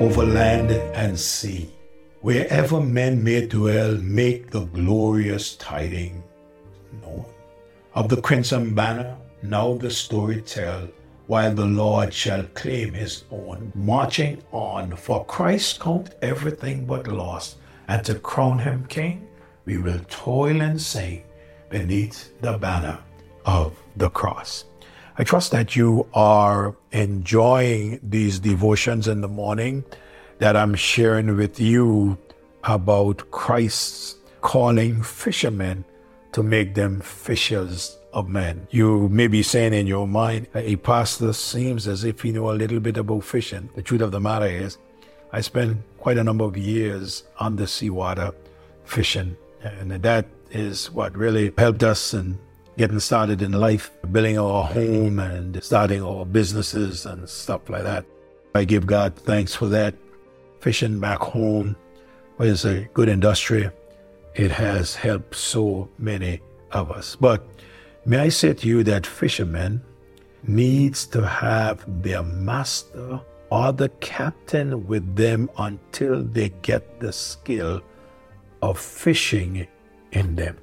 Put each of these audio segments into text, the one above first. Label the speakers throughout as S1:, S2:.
S1: over land and sea. Wherever men may dwell, make the glorious tidings known. Of the crimson banner, now the story tell, while the Lord shall claim his own, marching on, for Christ count everything but loss, and to crown him king, we will toil and sing beneath the banner of the cross. I trust that you are enjoying these devotions in the morning that I'm sharing with you about Christ's calling fishermen to make them fishers of men. You may be saying in your mind, a pastor seems as if he knew a little bit about fishing. The truth of the matter is, I spent quite a number of years on the seawater fishing, and that is what really helped us and getting started in life, building our home and starting our businesses and stuff like that. I give God thanks for that. Fishing back home is a good industry. It has helped so many of us. But may I say to you that fishermen needs to have their master or the captain with them until they get the skill of fishing in them.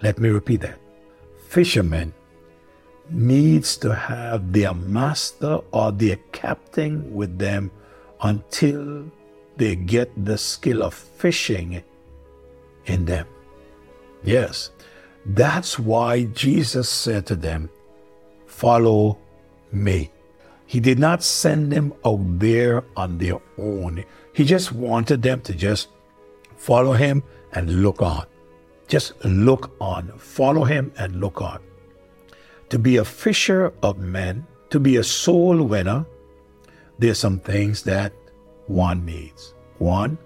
S1: Let me repeat that fishermen needs to have their master or their captain with them until they get the skill of fishing in them. Yes, that's why Jesus said to them, Follow me. He did not send them out there on their own. He just wanted them to just follow him and look on. Just look on, follow him and look on. To be a fisher of men, to be a soul winner, there's some things that one needs. One,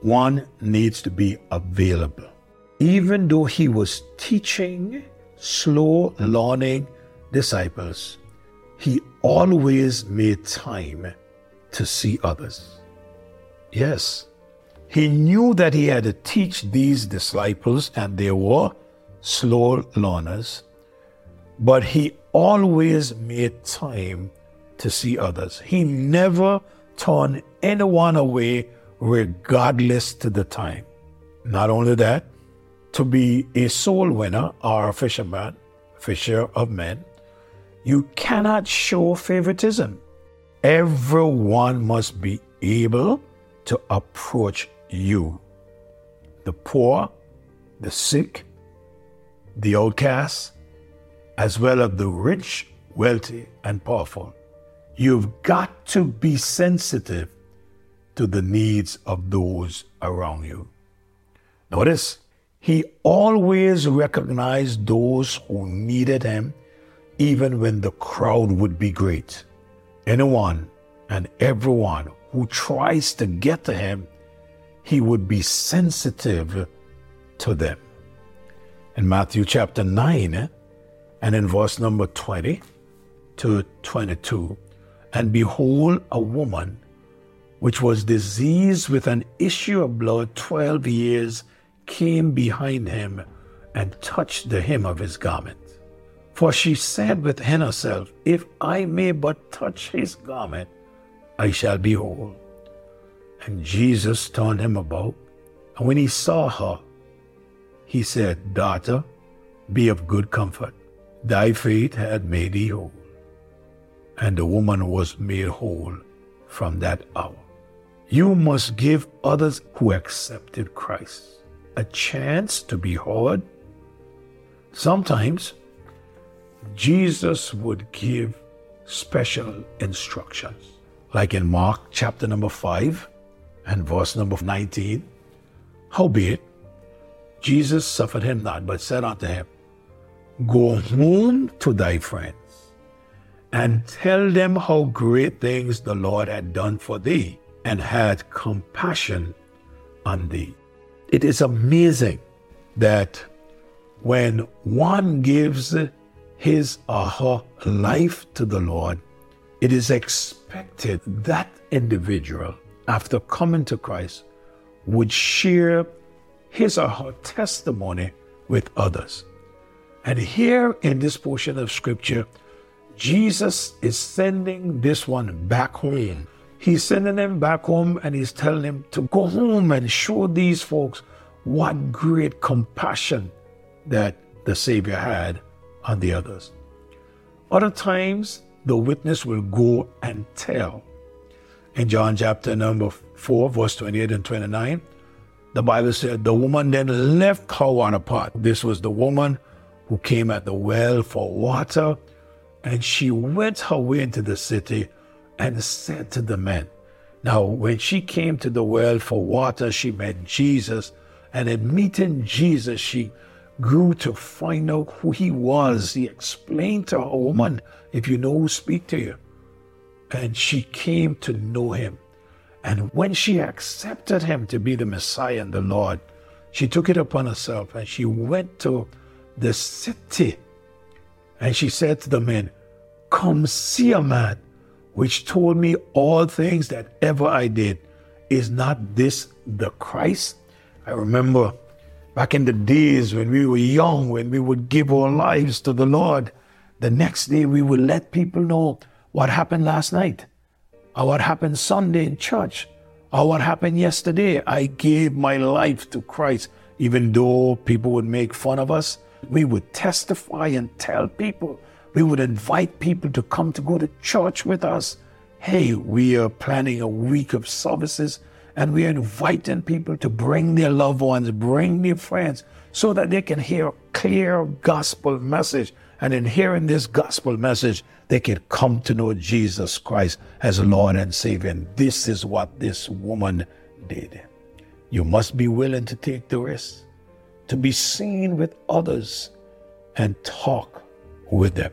S1: one needs to be available. Even though he was teaching slow learning disciples, he always made time to see others. Yes, he knew that he had to teach these disciples, and they were slow learners, but he always made time to see others. He never turned anyone away, regardless to the time. Not only that, to be a soul winner or a fisherman, fisher of men, you cannot show favoritism. Everyone must be able to approach you, the poor, the sick, the outcasts, as well as the rich, wealthy, and powerful. You've got to be sensitive to the needs of those around you. Notice, he always recognized those who needed him, even when the crowd would be great. Anyone and everyone who tries to get to him he would be sensitive to them. In Matthew chapter 9 and in verse number 20 to 22, and behold, a woman which was diseased with an issue of blood 12 years came behind him and touched the hem of his garment. For she said within herself, If I may but touch his garment, I shall be whole. And Jesus turned him about, and when he saw her, he said, Daughter, be of good comfort. Thy faith had made thee whole. And the woman was made whole from that hour. You must give others who accepted Christ a chance to be heard. Sometimes Jesus would give special instructions, like in Mark chapter number 5 and verse number 19. Howbeit, Jesus suffered him not, but said unto him, Go home to thy friends and tell them how great things the Lord had done for thee and had compassion on thee. It is amazing that when one gives his or her life to the Lord, it is expected that individual after coming to Christ, would share his or her testimony with others. And here in this portion of scripture, Jesus is sending this one back home He's sending them back home and he's telling them to go home and show these folks what great compassion that the Savior had on the others. Other times, the witness will go and tell. In John chapter number 4, verse 28 and 29, the Bible said, The woman then left her water pot. This was the woman who came at the well for water, and she went her way into the city and said to the men, Now, when she came to the well for water, she met Jesus, and in meeting Jesus, she grew to find out who he was. He explained to her, Woman, if you know who speak to you. And she came to know him. And when she accepted him to be the Messiah and the Lord, she took it upon herself and she went to the city and she said to the men, Come see a man which told me all things that ever I did. Is not this the Christ? I remember back in the days when we were young, when we would give our lives to the Lord, the next day we would let people know what happened last night, or what happened Sunday in church, or what happened yesterday. I gave my life to Christ. Even though people would make fun of us, we would testify and tell people. We would invite people to come to go to church with us. Hey, we are planning a week of services and we are inviting people to bring their loved ones, bring their friends, so that they can hear a clear gospel message and in hearing this gospel message, they can come to know Jesus Christ as Lord and Savior. And this is what this woman did. You must be willing to take the risk, to be seen with others and talk with them.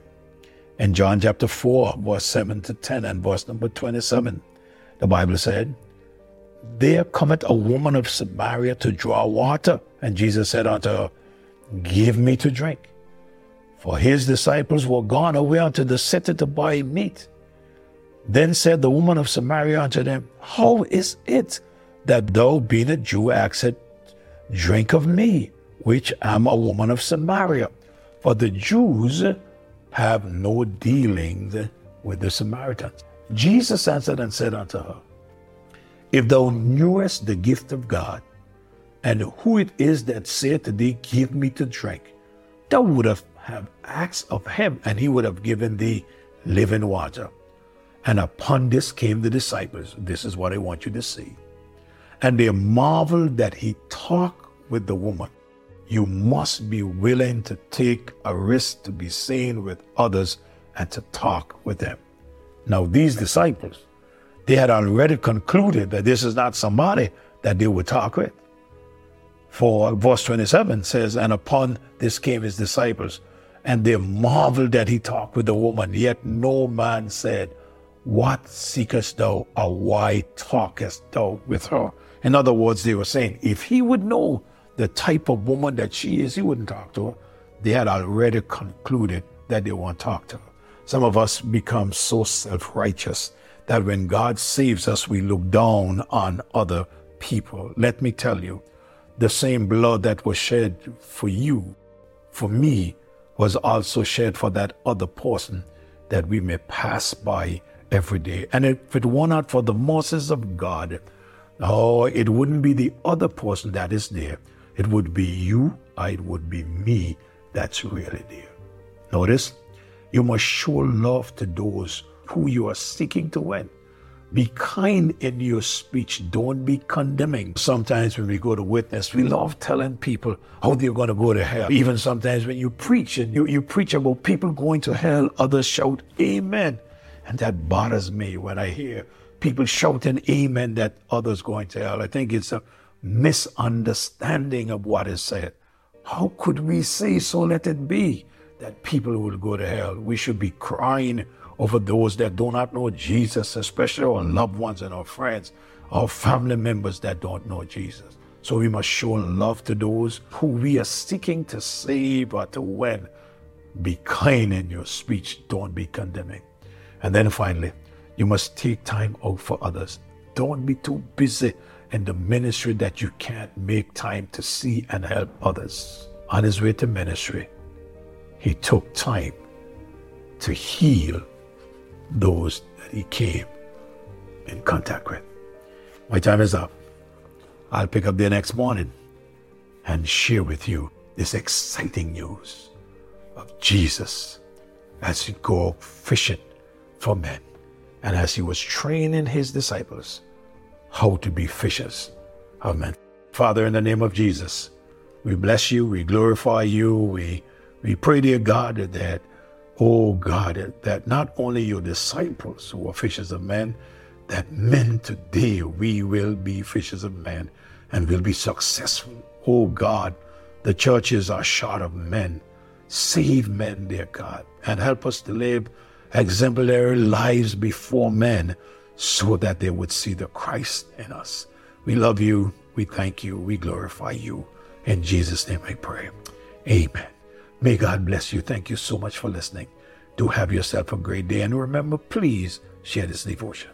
S1: In John chapter 4, verse 7 to 10 and verse number 27, the Bible said, There cometh a woman of Samaria to draw water. And Jesus said unto her, Give me to drink. For his disciples were gone away unto the city to buy meat. Then said the woman of Samaria unto them, How is it that thou, being a Jew, askest, Drink of me, which am a woman of Samaria? For the Jews have no dealings with the Samaritans. Jesus answered and said unto her, If thou knewest the gift of God, and who it is that saith to thee, Give me to drink, thou would have have asked of him, and he would have given thee living water. And upon this came the disciples. This is what I want you to see. And they marveled that he talked with the woman. You must be willing to take a risk to be seen with others and to talk with them. Now, these disciples, they had already concluded that this is not somebody that they would talk with. For verse 27 says, And upon this came his disciples and they marveled that he talked with the woman. Yet no man said, What seekest thou, or why talkest thou with her? In other words, they were saying, if he would know the type of woman that she is, he wouldn't talk to her. They had already concluded that they won't talk to her. Some of us become so self righteous that when God saves us, we look down on other people. Let me tell you, the same blood that was shed for you, for me, was also shed for that other person that we may pass by every day. And if it were not for the mercies of God, oh, it wouldn't be the other person that is there. It would be you, or it would be me that's really there. Notice, you must show love to those who you are seeking to win. Be kind in your speech. Don't be condemning. Sometimes when we go to witness, we love telling people how they're going to go to hell. Even sometimes when you preach and you, you preach about people going to hell, others shout, Amen. And that bothers me when I hear people shouting Amen that others going to hell. I think it's a misunderstanding of what is said. How could we say so let it be that people will go to hell? We should be crying over those that do not know Jesus, especially our loved ones and our friends, our family members that don't know Jesus. So we must show love to those who we are seeking to save or to win. Be kind in your speech, don't be condemning. And then finally, you must take time out for others. Don't be too busy in the ministry that you can't make time to see and help others. On his way to ministry, he took time to heal those that he came in contact with. My time is up. I'll pick up there next morning and share with you this exciting news of Jesus as he go fishing for men and as he was training his disciples how to be fishers of men. Father, in the name of Jesus, we bless you, we glorify you, we, we pray, dear God, that, oh God, that not only your disciples who are fishers of men, that men today we will be fishers of men and will be successful. Oh God, the churches are short of men. Save men, dear God, and help us to live exemplary lives before men so that they would see the Christ in us. We love you. We thank you. We glorify you. In Jesus' name I pray. Amen. May God bless you. Thank you so much for listening. Do have yourself a great day. And remember, please share this devotion.